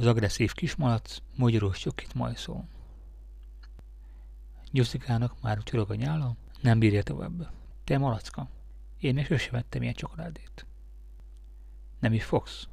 Az agresszív kismalac magyaros csokit majszol. Gyuszikának már csorog a nyála, nem bírja tovább. Te malacka, én még sose vettem ilyen csokoládét. Nem is fogsz?